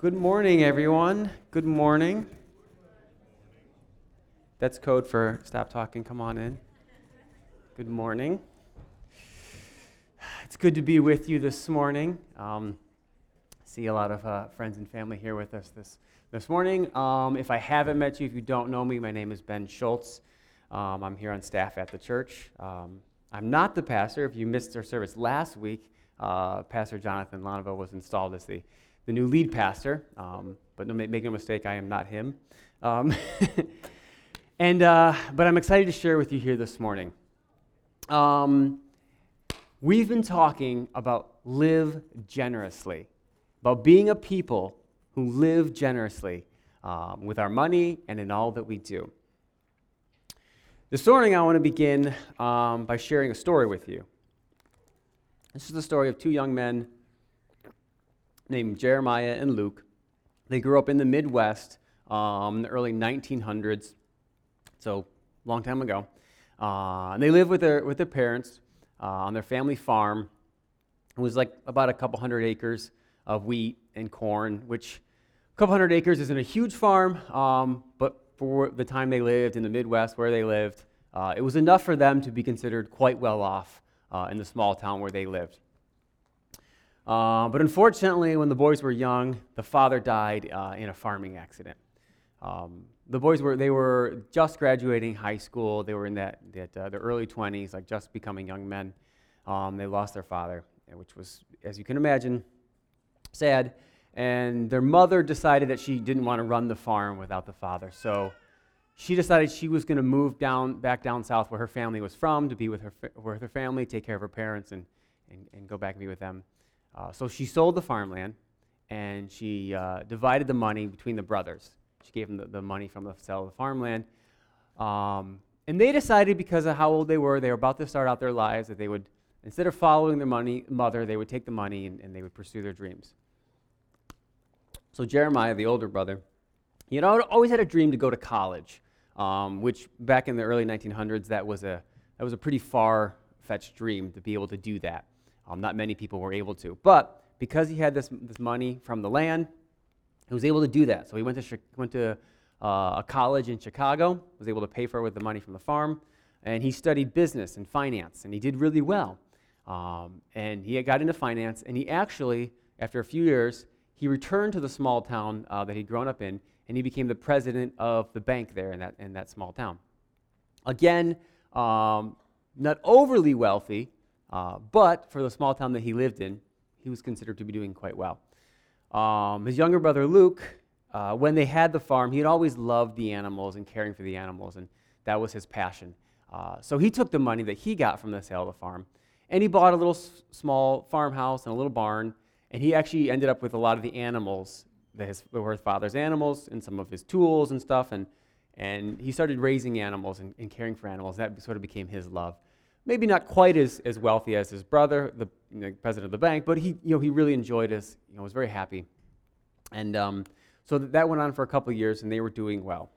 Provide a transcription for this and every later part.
Good morning, everyone. Good morning. That's code for stop talking, come on in. Good morning. It's good to be with you this morning. Um, see a lot of uh, friends and family here with us this, this morning. Um, if I haven't met you, if you don't know me, my name is Ben Schultz. Um, I'm here on staff at the church. Um, I'm not the pastor. If you missed our service last week, uh, Pastor Jonathan Lonaville was installed as the, the new lead pastor. Um, but no, make no mistake, I am not him. Um, and, uh, but I'm excited to share with you here this morning. Um, we've been talking about live generously, about being a people who live generously um, with our money and in all that we do. This morning, I want to begin um, by sharing a story with you. This is the story of two young men named Jeremiah and Luke. They grew up in the Midwest um, in the early 1900s, so long time ago. Uh, and they lived with their, with their parents uh, on their family farm. It was like about a couple hundred acres of wheat and corn, which a couple hundred acres isn't a huge farm, um, but for the time they lived in the Midwest where they lived, uh, it was enough for them to be considered quite well off uh, in the small town where they lived. Uh, but unfortunately, when the boys were young, the father died uh, in a farming accident. Um, the boys were they were just graduating high school. They were in that, that uh, the early 20s, like just becoming young men. Um, they lost their father, which was, as you can imagine, sad. And their mother decided that she didn't want to run the farm without the father. So she decided she was going to move down back down south where her family was from to be with her, with her family, take care of her parents, and, and, and go back and be with them. Uh, so she sold the farmland and she uh, divided the money between the brothers. She gave them the, the money from the sale of the farmland. Um, and they decided, because of how old they were, they were about to start out their lives, that they would, instead of following their money, mother, they would take the money and, and they would pursue their dreams. So Jeremiah, the older brother, you know, always had a dream to go to college um, which back in the early 1900s, that was a, that was a pretty far fetched dream to be able to do that. Um, not many people were able to. But because he had this, this money from the land, he was able to do that. So he went to, went to uh, a college in Chicago, was able to pay for it with the money from the farm, and he studied business and finance, and he did really well. Um, and he got into finance, and he actually, after a few years, he returned to the small town uh, that he'd grown up in, and he became the president of the bank there in that, in that small town. Again, um, not overly wealthy, uh, but for the small town that he lived in, he was considered to be doing quite well. Um, his younger brother Luke, uh, when they had the farm, he had always loved the animals and caring for the animals, and that was his passion. Uh, so he took the money that he got from the sale of the farm, and he bought a little s- small farmhouse and a little barn, and he actually ended up with a lot of the animals his, were his father's animals and some of his tools and stuff. And, and he started raising animals and, and caring for animals. That sort of became his love. Maybe not quite as, as wealthy as his brother, the you know, president of the bank, but he, you know, he really enjoyed his, you know, was very happy. And um, so that went on for a couple of years, and they were doing well.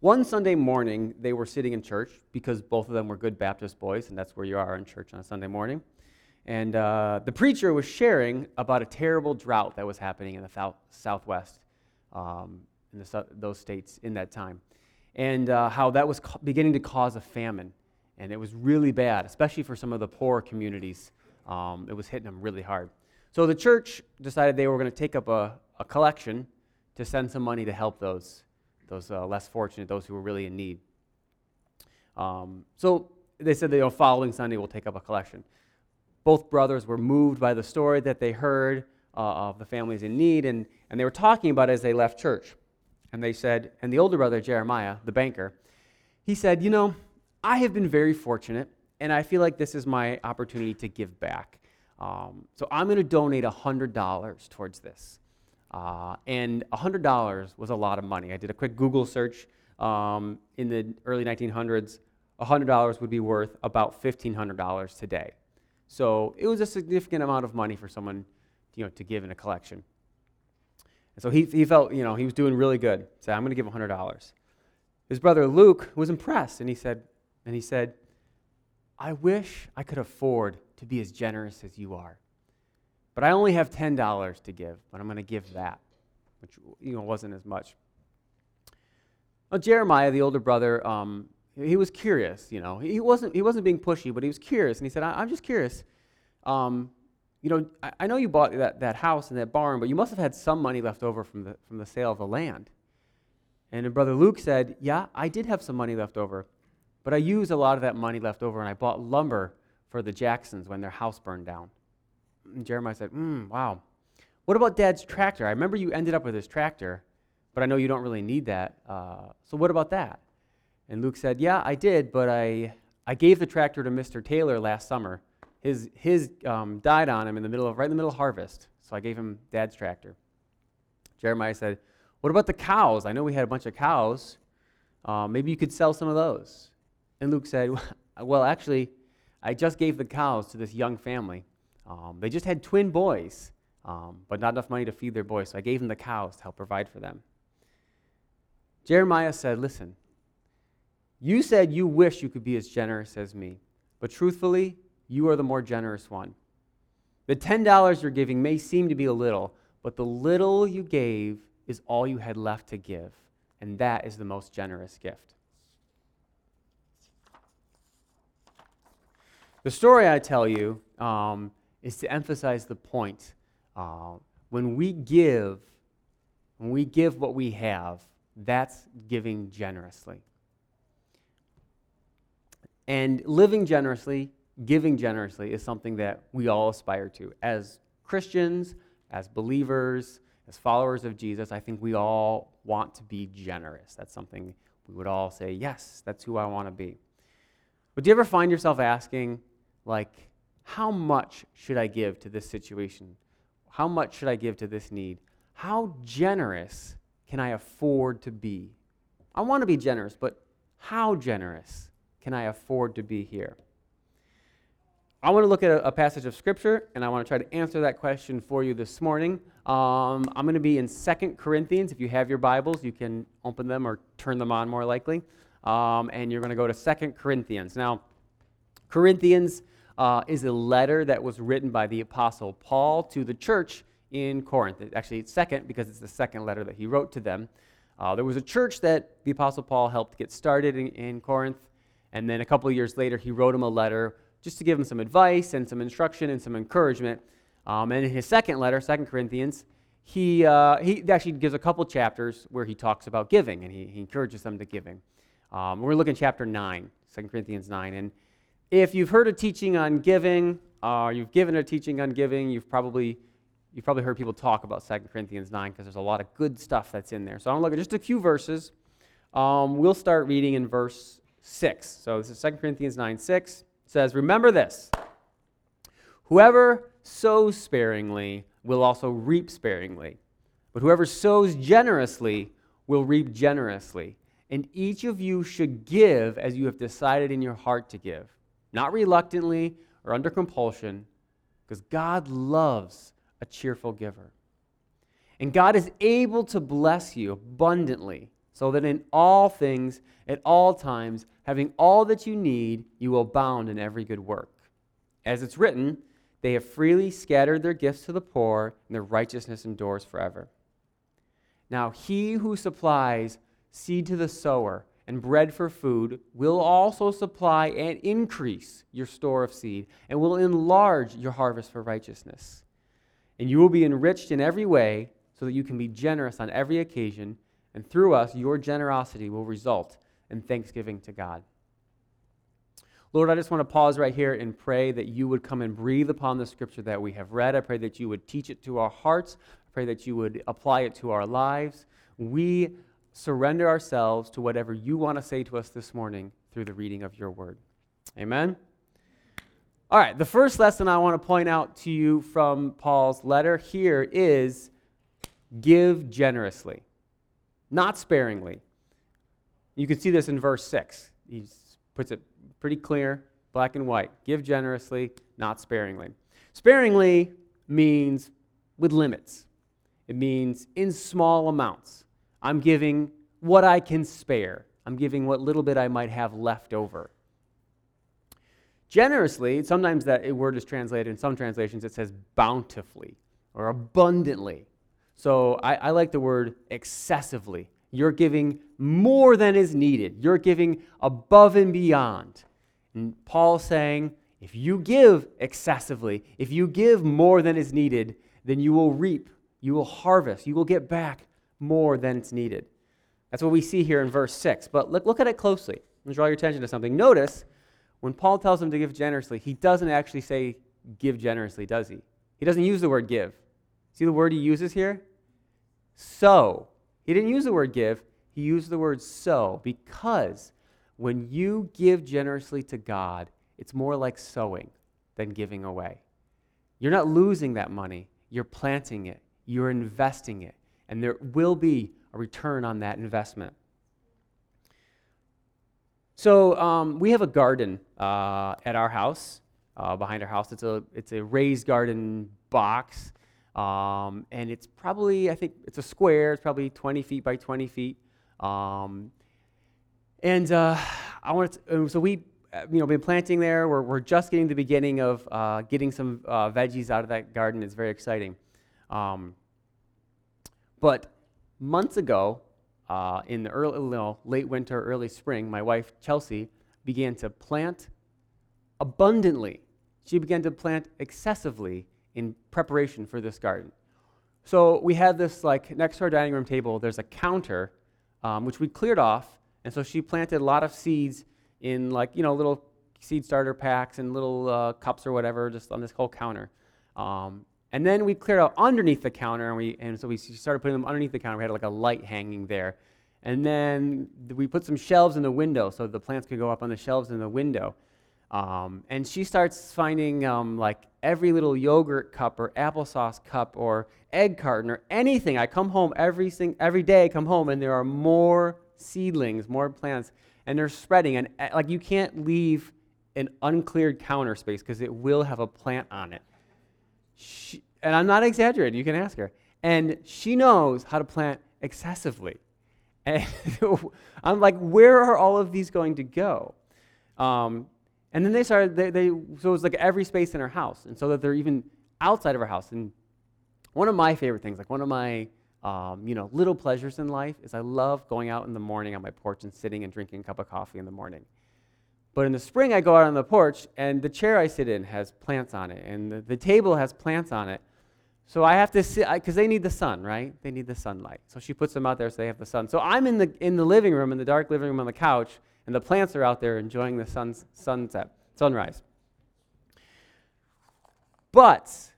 One Sunday morning, they were sitting in church because both of them were good Baptist boys, and that's where you are in church on a Sunday morning. And uh, the preacher was sharing about a terrible drought that was happening in the south, Southwest, um, in the, those states in that time, and uh, how that was beginning to cause a famine. And it was really bad, especially for some of the poor communities. Um, it was hitting them really hard. So the church decided they were going to take up a, a, collection to send some money to help those, those uh, less fortunate, those who were really in need. Um, so they said, the you know, following Sunday, we'll take up a collection both brothers were moved by the story that they heard uh, of the families in need, and, and they were talking about it as they left church. And they said, and the older brother, Jeremiah, the banker, he said, You know, I have been very fortunate, and I feel like this is my opportunity to give back. Um, so I'm going to donate $100 towards this. Uh, and $100 was a lot of money. I did a quick Google search um, in the early 1900s. $100 would be worth about $1,500 today. So it was a significant amount of money for someone you know, to give in a collection. And so he, he felt, you know, he was doing really good. So I'm going to give $100. His brother Luke was impressed, and he said, and he said, I wish I could afford to be as generous as you are. but I only have $10 to give, but I'm going to give that, which you know, wasn't as much. Well, Jeremiah, the older brother, um, he was curious, you know. He wasn't, he wasn't being pushy, but he was curious. And he said, I, am just curious. Um, you know, I, I, know you bought that, that house and that barn, but you must have had some money left over from the, from the sale of the land. And brother Luke said, Yeah, I did have some money left over, but I used a lot of that money left over and I bought lumber for the Jacksons when their house burned down. And Jeremiah said, Hmm, wow. What about dad's tractor? I remember you ended up with his tractor, but I know you don't really need that. Uh, so what about that? And Luke said, Yeah, I did, but I, I gave the tractor to Mr. Taylor last summer. His, his um, died on him in the middle of, right in the middle of harvest, so I gave him dad's tractor. Jeremiah said, What about the cows? I know we had a bunch of cows. Uh, maybe you could sell some of those. And Luke said, Well, actually, I just gave the cows to this young family. Um, they just had twin boys, um, but not enough money to feed their boys, so I gave them the cows to help provide for them. Jeremiah said, Listen, you said you wish you could be as generous as me, but truthfully, you are the more generous one. The $10 you're giving may seem to be a little, but the little you gave is all you had left to give, and that is the most generous gift. The story I tell you um, is to emphasize the point. Uh, when we give, when we give what we have, that's giving generously. And living generously, giving generously, is something that we all aspire to. As Christians, as believers, as followers of Jesus, I think we all want to be generous. That's something we would all say, yes, that's who I want to be. But do you ever find yourself asking, like, how much should I give to this situation? How much should I give to this need? How generous can I afford to be? I want to be generous, but how generous? can I afford to be here? I want to look at a, a passage of Scripture, and I want to try to answer that question for you this morning. Um, I'm going to be in Second Corinthians. If you have your Bibles, you can open them or turn them on more likely. Um, and you're going to go to Second Corinthians. Now, Corinthians uh, is a letter that was written by the Apostle Paul to the church in Corinth. Actually, it's second because it's the second letter that he wrote to them. Uh, there was a church that the Apostle Paul helped get started in, in Corinth. And then a couple of years later, he wrote him a letter just to give him some advice and some instruction and some encouragement. Um, and in his second letter, Second Corinthians, he, uh, he actually gives a couple chapters where he talks about giving and he, he encourages them to giving. Um, we're looking at chapter 9, 2 Corinthians 9. And if you've heard a teaching on giving, uh, you've given a teaching on giving, you've probably, you've probably heard people talk about 2 Corinthians 9 because there's a lot of good stuff that's in there. So I'm going to look at just a few verses. Um, we'll start reading in verse 6. So this is 2 Corinthians 9 6. It says, Remember this whoever sows sparingly will also reap sparingly, but whoever sows generously will reap generously. And each of you should give as you have decided in your heart to give, not reluctantly or under compulsion, because God loves a cheerful giver. And God is able to bless you abundantly so that in all things, at all times, having all that you need, you will abound in every good work. As it's written, they have freely scattered their gifts to the poor, and their righteousness endures forever. Now, he who supplies seed to the sower and bread for food will also supply and increase your store of seed, and will enlarge your harvest for righteousness. And you will be enriched in every way, so that you can be generous on every occasion and through us, your generosity will result in thanksgiving to God. Lord, I just want to pause right here and pray that you would come and breathe upon the scripture that we have read. I pray that you would teach it to our hearts. I pray that you would apply it to our lives. We surrender ourselves to whatever you want to say to us this morning through the reading of your word. Amen. All right, the first lesson I want to point out to you from Paul's letter here is give generously not sparingly. You can see this in verse 6. He puts it pretty clear, black and white. Give generously, not sparingly. Sparingly means with limits, it means in small amounts. I'm giving what I can spare, I'm giving what little bit I might have left over. Generously, sometimes that word is translated in some translations, it says bountifully or abundantly. So I, I like the word excessively. You're giving more than is needed, you're giving above and beyond. And Paul's saying, if you give excessively, if you give more than is needed, then you will reap, you will harvest, you will get back more than it's needed. That's what we see here in verse 6. But look, look at it closely and draw your attention to something. Notice when Paul tells them to give generously, he doesn't actually say give generously, does he? He doesn't use the word give. See the word he uses here? So. He didn't use the word give, he used the word so because when you give generously to God, it's more like sowing than giving away. You're not losing that money, you're planting it, you're investing it, and there will be a return on that investment. So um, we have a garden uh, at our house, uh, behind our house. It's a it's a raised garden box, um, and it's probably I think it's a square. It's probably 20 feet by 20 feet. Um, and uh, I want to, so we you know been planting there. We're we're just getting the beginning of uh, getting some uh, veggies out of that garden. It's very exciting. Um, but months ago, uh, in the early, no, late winter, early spring, my wife Chelsea began to plant abundantly. She began to plant excessively in preparation for this garden. So we had this like next to our dining room table. There's a counter um, which we cleared off, and so she planted a lot of seeds in like you know little seed starter packs and little uh, cups or whatever, just on this whole counter. Um, and then we cleared out underneath the counter, and, we, and so we started putting them underneath the counter. We had like a light hanging there. And then we put some shelves in the window so the plants could go up on the shelves in the window. Um, and she starts finding um, like every little yogurt cup or applesauce cup or egg carton or anything. I come home every, sing- every day, I come home, and there are more seedlings, more plants, and they're spreading. And uh, like you can't leave an uncleared counter space because it will have a plant on it. She, and I'm not exaggerating, you can ask her. And she knows how to plant excessively. And I'm like, where are all of these going to go? Um, and then they started, they, they, so it was like every space in our house. And so that they're even outside of our house. And one of my favorite things, like one of my, um, you know, little pleasures in life is I love going out in the morning on my porch and sitting and drinking a cup of coffee in the morning. But in the spring, I go out on the porch, and the chair I sit in has plants on it, and the, the table has plants on it. So I have to sit because they need the sun, right? They need the sunlight. So she puts them out there so they have the sun. So I'm in the in the living room, in the dark living room on the couch, and the plants are out there enjoying the sun's sunset, sunrise. But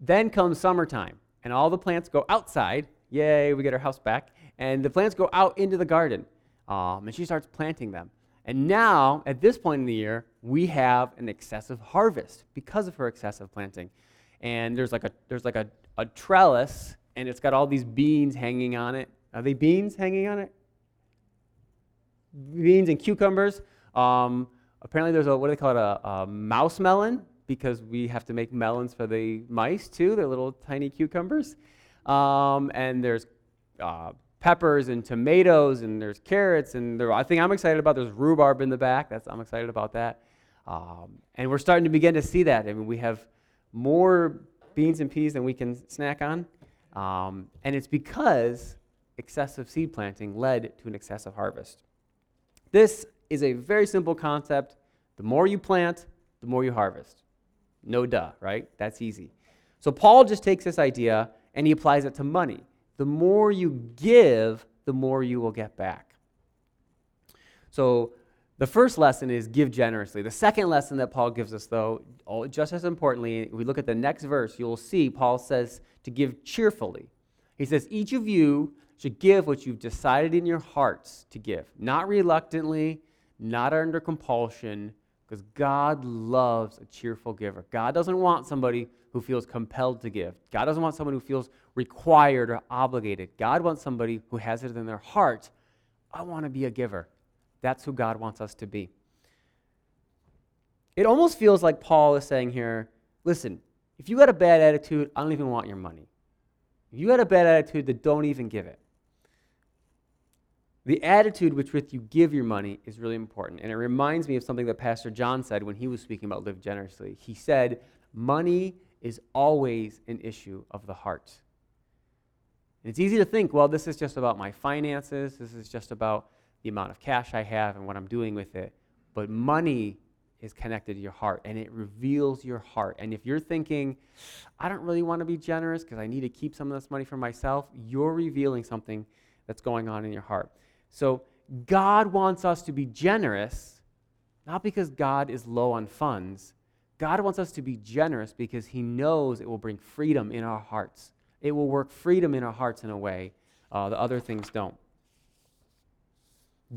then comes summertime, and all the plants go outside. Yay, we get our house back. And the plants go out into the garden. Um, and she starts planting them. And now, at this point in the year, we have an excessive harvest because of her excessive planting. And there's like a there's like a, a trellis, and it's got all these beans hanging on it. Are they beans hanging on it? Beans and cucumbers. Um, apparently, there's a what do they call it? A, a mouse melon because we have to make melons for the mice too. They're little tiny cucumbers. Um, and there's uh, peppers and tomatoes and there's carrots and there, I think I'm excited about there's rhubarb in the back. That's I'm excited about that. Um, and we're starting to begin to see that. I mean, we have more beans and peas than we can snack on, um, and it's because excessive seed planting led to an excessive harvest. This is a very simple concept. The more you plant, the more you harvest. No duh, right? That's easy. So Paul just takes this idea and he applies it to money the more you give, the more you will get back. So, the first lesson is give generously. The second lesson that Paul gives us, though, just as importantly, we look at the next verse, you'll see Paul says to give cheerfully. He says, Each of you should give what you've decided in your hearts to give, not reluctantly, not under compulsion, because God loves a cheerful giver. God doesn't want somebody who feels compelled to give. God doesn't want someone who feels required or obligated. God wants somebody who has it in their heart. I want to be a giver. That's who God wants us to be. It almost feels like Paul is saying here listen, if you got a bad attitude, I don't even want your money. If you got a bad attitude, then don't even give it. The attitude with which you give your money is really important. And it reminds me of something that Pastor John said when he was speaking about live generously. He said, Money is always an issue of the heart. And it's easy to think, well, this is just about my finances, this is just about the amount of cash I have and what I'm doing with it. But money is connected to your heart and it reveals your heart. And if you're thinking, I don't really want to be generous because I need to keep some of this money for myself, you're revealing something that's going on in your heart. So God wants us to be generous, not because God is low on funds. God wants us to be generous because He knows it will bring freedom in our hearts. It will work freedom in our hearts in a way uh, that other things don't.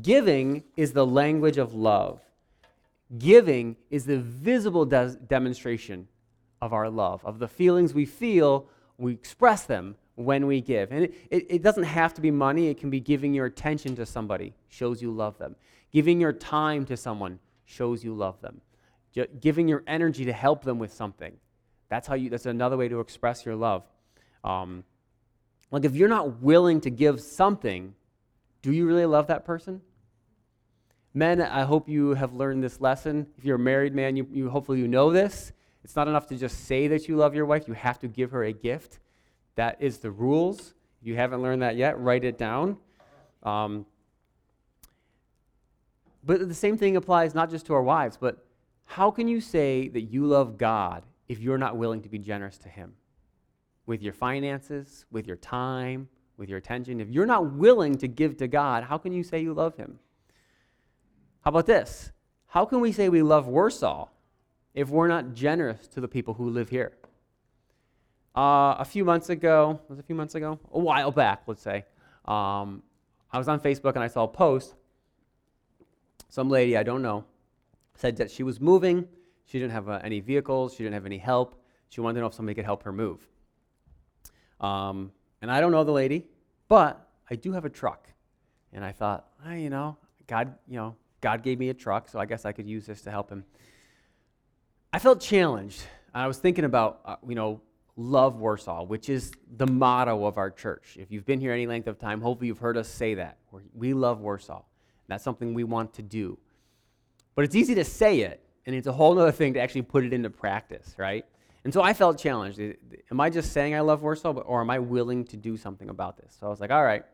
Giving is the language of love. Giving is the visible des- demonstration of our love, of the feelings we feel, we express them when we give. And it, it, it, doesn't have to be money, it can be giving your attention to somebody, shows you love them. Giving your time to someone shows you love them. Giving your energy to help them with something. That's how you that's another way to express your love. Um, like if you're not willing to give something, do you really love that person? Men, I hope you have learned this lesson. If you're a married man, you, you hopefully you know this. It's not enough to just say that you love your wife. You have to give her a gift. That is the rules. If you haven't learned that yet, write it down. Um, but the same thing applies not just to our wives, but how can you say that you love God if you're not willing to be generous to Him? With your finances, with your time, with your attention. If you're not willing to give to God, how can you say you love Him? How about this? How can we say we love Warsaw if we're not generous to the people who live here? Uh, a few months ago, was a few months ago? A while back, let's say. Um, I was on Facebook and I saw a post. Some lady, I don't know, said that she was moving. She didn't have uh, any vehicles. She didn't have any help. She wanted to know if somebody could help her move. Um, and I don't know the lady, but I do have a truck. And I thought, ah, you know, God, you know, God gave me a truck, so I guess I could use this to help him. I felt challenged. I was thinking about, uh, you know, love Warsaw, which is the motto of our church. If you've been here any length of time, hopefully you've heard us say that. We love Warsaw. That's something we want to do. But it's easy to say it, and it's a whole other thing to actually put it into practice, right? And so I felt challenged. Am I just saying I love Warsaw, or am I willing to do something about this? So I was like, all right.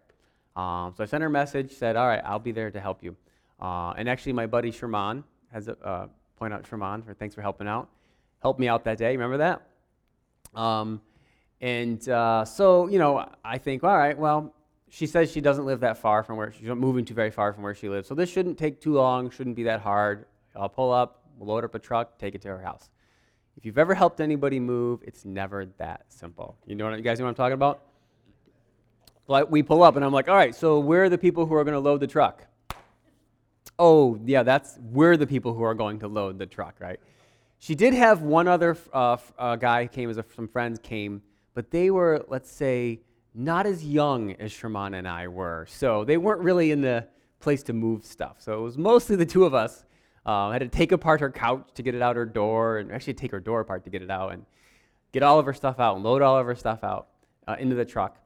Um, so I sent her a message, said, all right, I'll be there to help you. Uh, and actually, my buddy Sherman has a uh, point out Sherman for thanks for helping out. Helped me out that day. Remember that? Um, and uh, so, you know, I think, all right, well, she says she doesn't live that far from where she's not moving too very far from where she lives. So this shouldn't take too long, shouldn't be that hard. I'll pull up, we'll load up a truck, take it to her house. If you've ever helped anybody move, it's never that simple. You know what you guys know what I'm talking about? Well, we pull up and I'm like, all right, so where are the people who are going to load the truck? oh, yeah, that's, we're the people who are going to load the truck, right? She did have one other uh, uh, guy came, as a, some friends came, but they were, let's say, not as young as Sherman and I were. So they weren't really in the place to move stuff. So it was mostly the two of us. Uh, had to take apart her couch to get it out her door, and actually take her door apart to get it out, and get all of her stuff out, and load all of her stuff out uh, into the truck.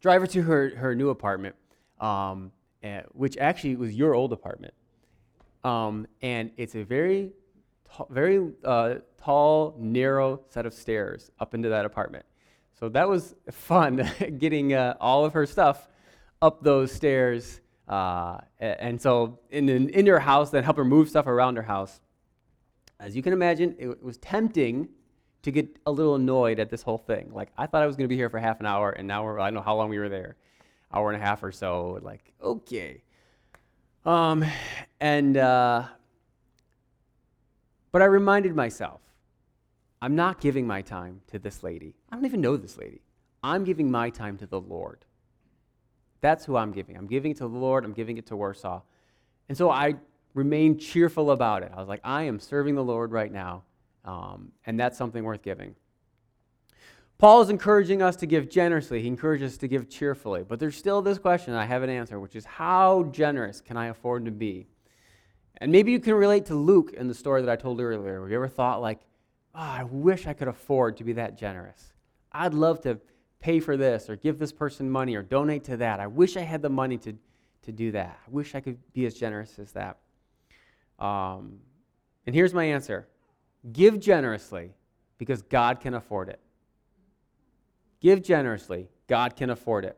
Drive her to her, her new apartment. Um, uh, which actually was your old apartment. Um, and it's a very, very uh, tall, narrow set of stairs up into that apartment. So that was fun getting uh, all of her stuff up those stairs. Uh, and so in, in, in her house, then help her move stuff around her house. As you can imagine, it was tempting to get a little annoyed at this whole thing. Like, I thought I was going to be here for half an hour, and now I don't know how long we were there hour and a half or so. Like, okay. Um, and, uh, but I reminded myself, I'm not giving my time to this lady. I don't even know this lady. I'm giving my time to the Lord. That's who I'm giving. I'm giving it to the Lord. I'm giving it to Warsaw. And so I remained cheerful about it. I was like, I am serving the Lord right now. Um, and that's something worth giving. Paul is encouraging us to give generously. He encourages us to give cheerfully. But there's still this question I have an answer, which is how generous can I afford to be? And maybe you can relate to Luke in the story that I told earlier. Have you ever thought, like, oh, I wish I could afford to be that generous? I'd love to pay for this or give this person money or donate to that. I wish I had the money to, to do that. I wish I could be as generous as that. Um, and here's my answer give generously because God can afford it. Give generously, God can afford it.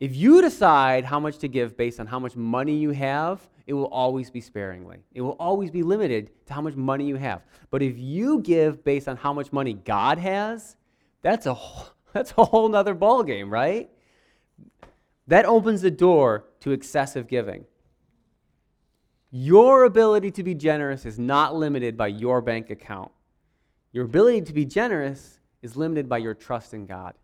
If you decide how much to give based on how much money you have, it will always be sparingly. It will always be limited to how much money you have. But if you give based on how much money God has, that's a whole, that's a whole nother ballgame, right? That opens the door to excessive giving. Your ability to be generous is not limited by your bank account. Your ability to be generous is limited by your trust in God.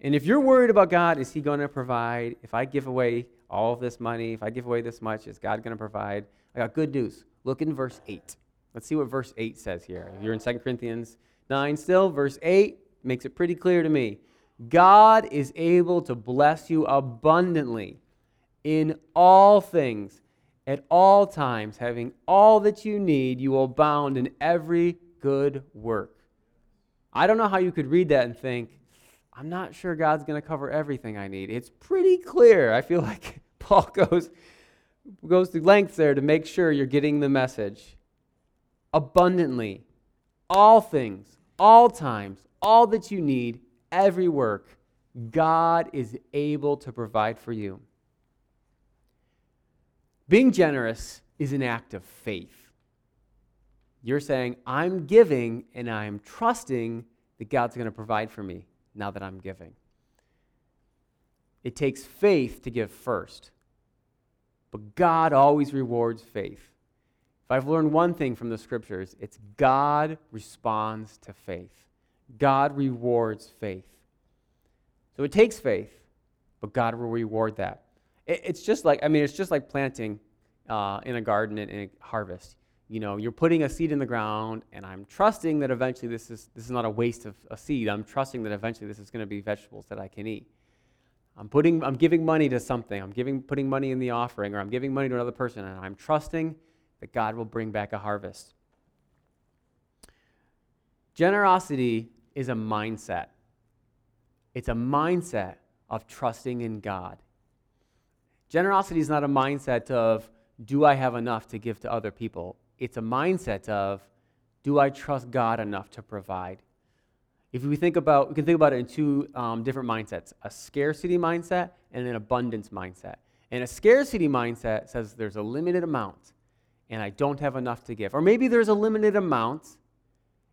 And if you're worried about God, is He going to provide? If I give away all of this money, if I give away this much, is God going to provide? I got good news. Look in verse 8. Let's see what verse 8 says here. If you're in 2 Corinthians 9 still, verse 8 makes it pretty clear to me. God is able to bless you abundantly in all things, at all times, having all that you need, you will abound in every good work. I don't know how you could read that and think, I'm not sure God's going to cover everything I need. It's pretty clear. I feel like Paul goes, goes to lengths there to make sure you're getting the message. Abundantly, all things, all times, all that you need, every work, God is able to provide for you. Being generous is an act of faith. You're saying, I'm giving and I'm trusting that God's going to provide for me now that I'm giving. It takes faith to give first, but God always rewards faith. If I've learned one thing from the scriptures, it's God responds to faith. God rewards faith. So it takes faith, but God will reward that. it's just like, I mean, it's just like planting uh, in a garden and in a harvest. You know, you're putting a seed in the ground, and I'm trusting that eventually this is, this is not a waste of a seed. I'm trusting that eventually this is going to be vegetables that I can eat. I'm, putting, I'm giving money to something. I'm giving, putting money in the offering, or I'm giving money to another person, and I'm trusting that God will bring back a harvest. Generosity is a mindset. It's a mindset of trusting in God. Generosity is not a mindset of, do I have enough to give to other people? It's a mindset of, do I trust God enough to provide? If we think about, we can think about it in two um, different mindsets a scarcity mindset and an abundance mindset. And a scarcity mindset says there's a limited amount and I don't have enough to give. Or maybe there's a limited amount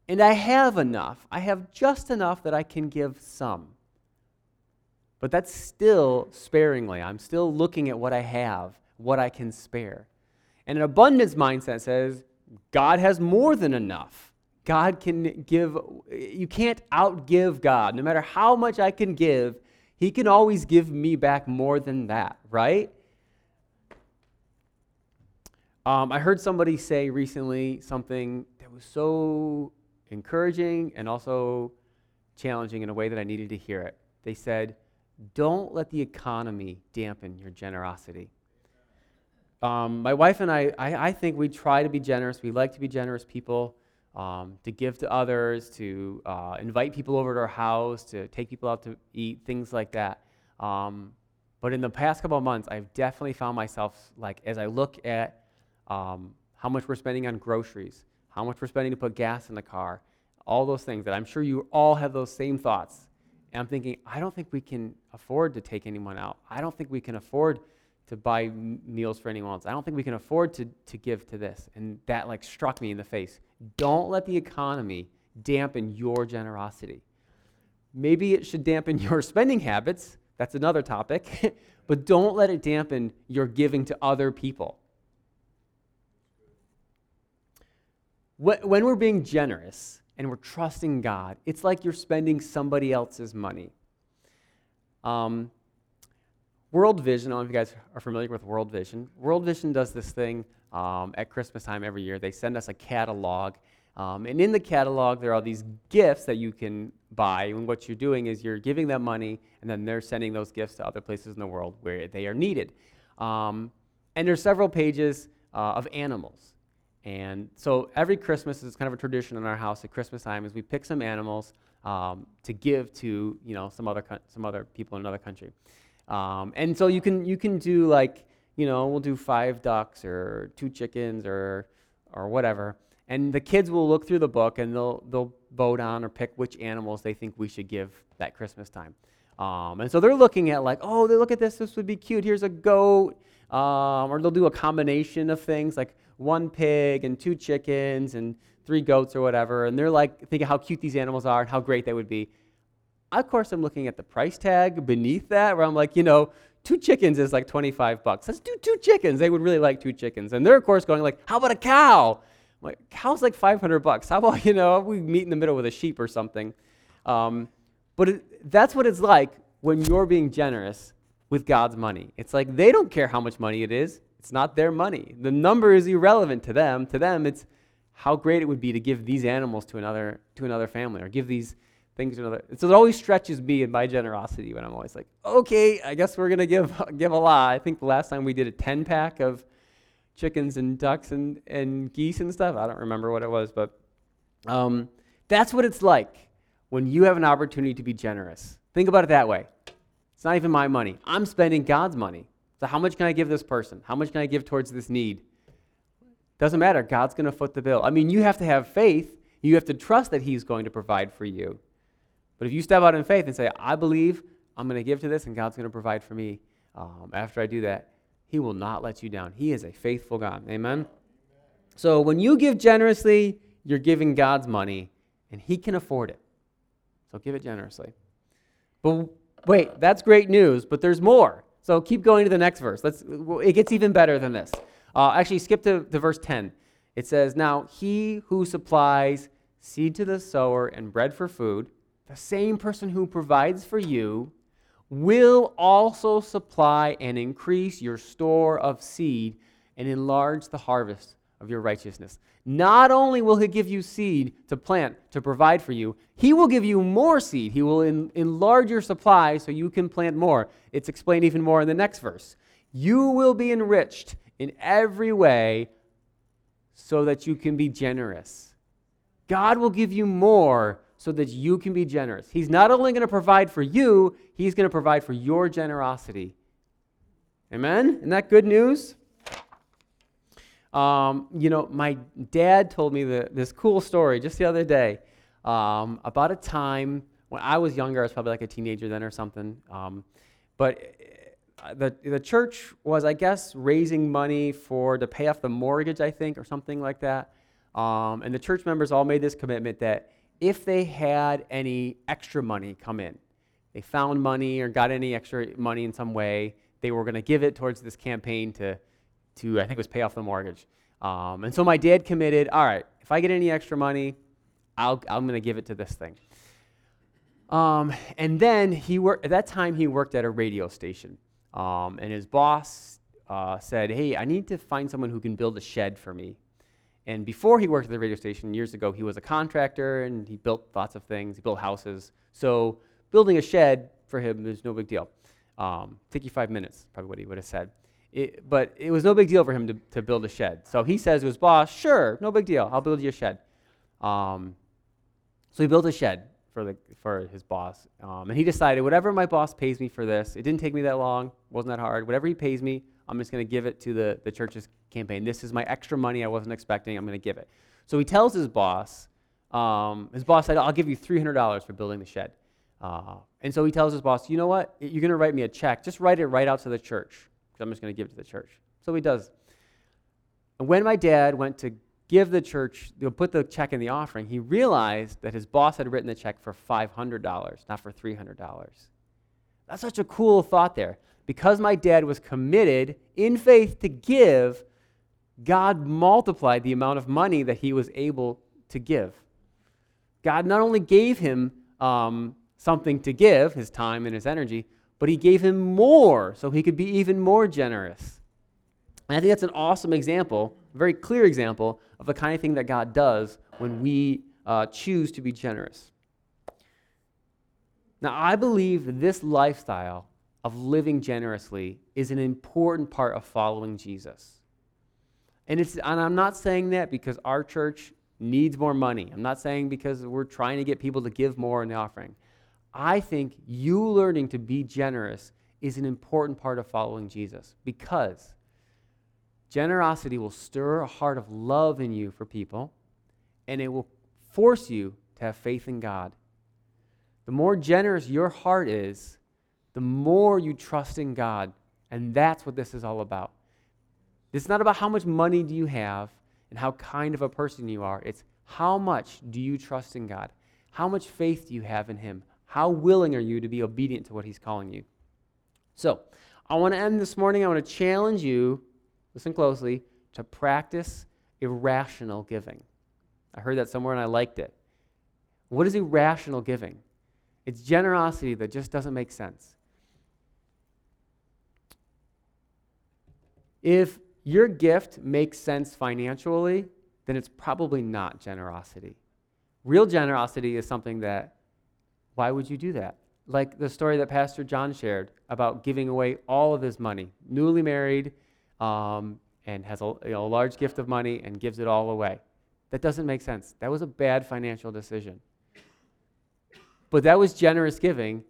and I have enough. I have just enough that I can give some. But that's still sparingly. I'm still looking at what I have, what I can spare. And an abundance mindset says God has more than enough. God can give, you can't outgive God. No matter how much I can give, He can always give me back more than that, right? Um, I heard somebody say recently something that was so encouraging and also challenging in a way that I needed to hear it. They said, Don't let the economy dampen your generosity. Um, my wife and I, I, I, think we try to be generous. We like to be generous people, um, to give to others, to uh, invite people over to our house, to take people out to eat, things like that. Um, but in the past couple of months, I've definitely found myself, like, as I look at um, how much we're spending on groceries, how much we're spending to put gas in the car, all those things that I'm sure you all have those same thoughts. And I'm thinking, I don't think we can afford to take anyone out. I don't think we can afford to buy meals for anyone else. I don't think we can afford to, to give to this. And that like struck me in the face. Don't let the economy dampen your generosity. Maybe it should dampen your spending habits. That's another topic. but don't let it dampen your giving to other people. When we're being generous and we're trusting God, it's like you're spending somebody else's money. Um, World Vision, I don't know if you guys are familiar with World Vision. World Vision does this thing um, at Christmas time every year. They send us a catalog. Um, and in the catalog, there are these gifts that you can buy. And what you're doing is you're giving them money, and then they're sending those gifts to other places in the world where they are needed. Um, and there's several pages uh, of animals. And so every Christmas is kind of a tradition in our house at Christmas time is we pick some animals um, to give to you know some other some other people in another country. Um, and so you can you can do like you know we'll do five ducks or two chickens or or whatever, and the kids will look through the book and they'll they'll vote on or pick which animals they think we should give that Christmas time. Um, and so they're looking at like, oh, they look at this. This would be cute. Here's a goat. Um, or they'll do a combination of things like one pig and two chickens and three goats or whatever. And they're like thinking how cute these animals are and how great they would be. Of course, I'm looking at the price tag beneath that, where I'm like, you know, two chickens is like 25 bucks. Let's do two chickens. They would really like two chickens. And they're, of course, going like, how about a cow? I'm like, cow's like 500 bucks. How about, you know, we meet in the middle with a sheep or something? Um, but it, that's what it's like when you're being generous with God's money. It's like they don't care how much money it is. It's not their money. The number is irrelevant to them. To them, it's how great it would be to give these animals to another to another family or give these things to another. So it always stretches me and my generosity when I'm always like, okay, I guess we're gonna give give a lot. I think the last time we did a 10 pack of chickens and ducks and, and geese and stuff. I don't remember what it was, but um, that's what it's like when you have an opportunity to be generous. Think about it that way. It's not even my money. I'm spending God's money. So how much can I give this person? How much can I give towards this need? Doesn't matter. God's going to foot the bill. I mean, you have to have faith. You have to trust that He's going to provide for you. But if you step out in faith and say, I believe I'm going to give to this and God's going to provide for me um, after I do that, He will not let you down. He is a faithful God. Amen? So when you give generously, you're giving God's money, and He can afford it. So give it generously. But wait, that's great news, but there's more. So keep going to the next verse. Let's, it gets even better than this. Uh, actually, skip to, to verse 10. It says, Now he who supplies seed to the sower and bread for food, the same person who provides for you, will also supply and increase your store of seed and enlarge the harvest of your righteousness. Not only will he give you seed to plant, to provide for you, he will give you more seed. He will en- enlarge your supply so you can plant more. It's explained even more in the next verse. You will be enriched in every way so that you can be generous. God will give you more so that you can be generous. He's not only going to provide for you, He's going to provide for your generosity. Amen? Isn't that good news? Um, you know, my dad told me the, this cool story just the other day um, about a time when I was younger. I was probably like a teenager then or something. Um, but uh, the, the church was, I guess, raising money for to pay off the mortgage, I think, or something like that. Um, and the church members all made this commitment that if they had any extra money come in, they found money or got any extra money in some way, they were going to give it towards this campaign to to, I think it was pay off the mortgage. Um, and so my dad committed, all right, if I get any extra money, I'll, I'm going to give it to this thing. Um, and then he worked, at that time, he worked at a radio station. Um, and his boss uh, said, hey, I need to find someone who can build a shed for me. And before he worked at the radio station years ago, he was a contractor and he built lots of things. He built houses. So building a shed for him is no big deal. Um, take you five minutes, probably what he would have said. It, but it was no big deal for him to, to build a shed. So he says to his boss, Sure, no big deal. I'll build you a shed. Um, so he built a shed for, the, for his boss. Um, and he decided, whatever my boss pays me for this, it didn't take me that long, wasn't that hard. Whatever he pays me, I'm just going to give it to the, the church's campaign. This is my extra money I wasn't expecting. I'm going to give it. So he tells his boss, um, his boss said, I'll give you $300 for building the shed. Uh, and so he tells his boss, you know what? You're going to write me a check. Just write it right out to the church. Because I'm just going to give it to the church. So he does. And when my dad went to give the church, you know, put the check in the offering, he realized that his boss had written the check for $500, not for $300. That's such a cool thought there. Because my dad was committed in faith to give, God multiplied the amount of money that he was able to give. God not only gave him um, something to give, his time and his energy, but he gave him more so he could be even more generous. And I think that's an awesome example, a very clear example of the kind of thing that God does when we uh, choose to be generous. Now, I believe this lifestyle of living generously is an important part of following Jesus. And, it's, and I'm not saying that because our church needs more money. I'm not saying because we're trying to get people to give more in the offering. I think you learning to be generous is an important part of following Jesus because generosity will stir a heart of love in you for people and it will force you to have faith in God. The more generous your heart is, the more you trust in God. And that's what this is all about. It's not about how much money do you have and how kind of a person you are. It's how much do you trust in God? How much faith do you have in Him? How willing are you to be obedient to what He's calling you? So, I want to end this morning. I want to challenge you, listen closely, to practice irrational giving. I heard that somewhere and I liked it. What is irrational giving? It's generosity that just doesn't make sense. If your gift makes sense financially, then it's probably not generosity. Real generosity is something that, why would you do that? Like the story that Pastor John shared about giving away all of his money, newly married, um, and has a, you know, a large gift of money and gives it all away. That doesn't make sense. That was a bad financial decision. But that was generous giving,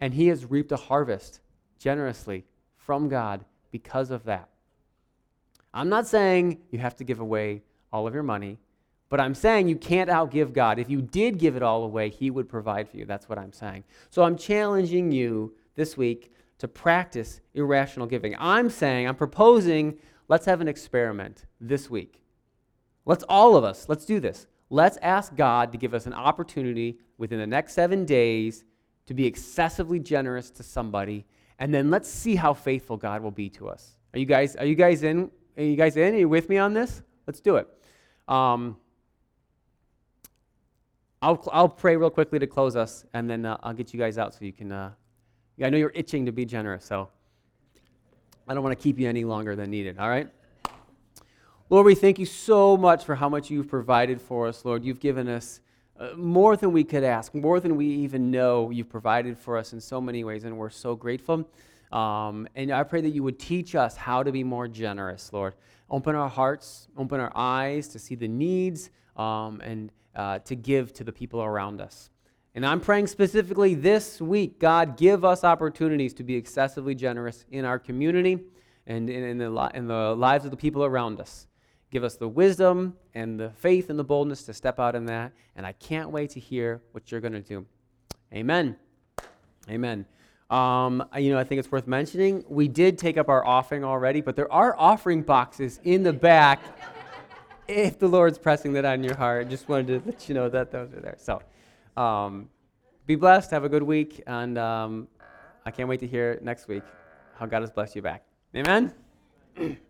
and he has reaped a harvest generously from God because of that. I'm not saying you have to give away all of your money, but I'm saying you can't outgive God. If you did give it all away, He would provide for you. That's what I'm saying. So I'm challenging you this week to practice irrational giving. I'm saying, I'm proposing, let's have an experiment this week. Let's all of us, let's do this. Let's ask God to give us an opportunity within the next seven days to be excessively generous to somebody, and then let's see how faithful God will be to us. Are you guys, are you guys in? Are you guys in? Are you with me on this? Let's do it. Um, I'll, I'll pray real quickly to close us, and then uh, I'll get you guys out so you can. Uh, I know you're itching to be generous, so I don't want to keep you any longer than needed, all right? Lord, we thank you so much for how much you've provided for us, Lord. You've given us uh, more than we could ask, more than we even know. You've provided for us in so many ways, and we're so grateful. Um, and I pray that you would teach us how to be more generous, Lord. Open our hearts, open our eyes to see the needs, um, and uh, to give to the people around us. And I'm praying specifically this week, God, give us opportunities to be excessively generous in our community and in, in, the, in the lives of the people around us. Give us the wisdom and the faith and the boldness to step out in that. And I can't wait to hear what you're going to do. Amen. Amen. Um, you know, I think it's worth mentioning. We did take up our offering already, but there are offering boxes in the back. if the Lord's pressing that on your heart, just wanted to let you know that those are there. So, um, be blessed. Have a good week, and um, I can't wait to hear next week how God has blessed you back. Amen.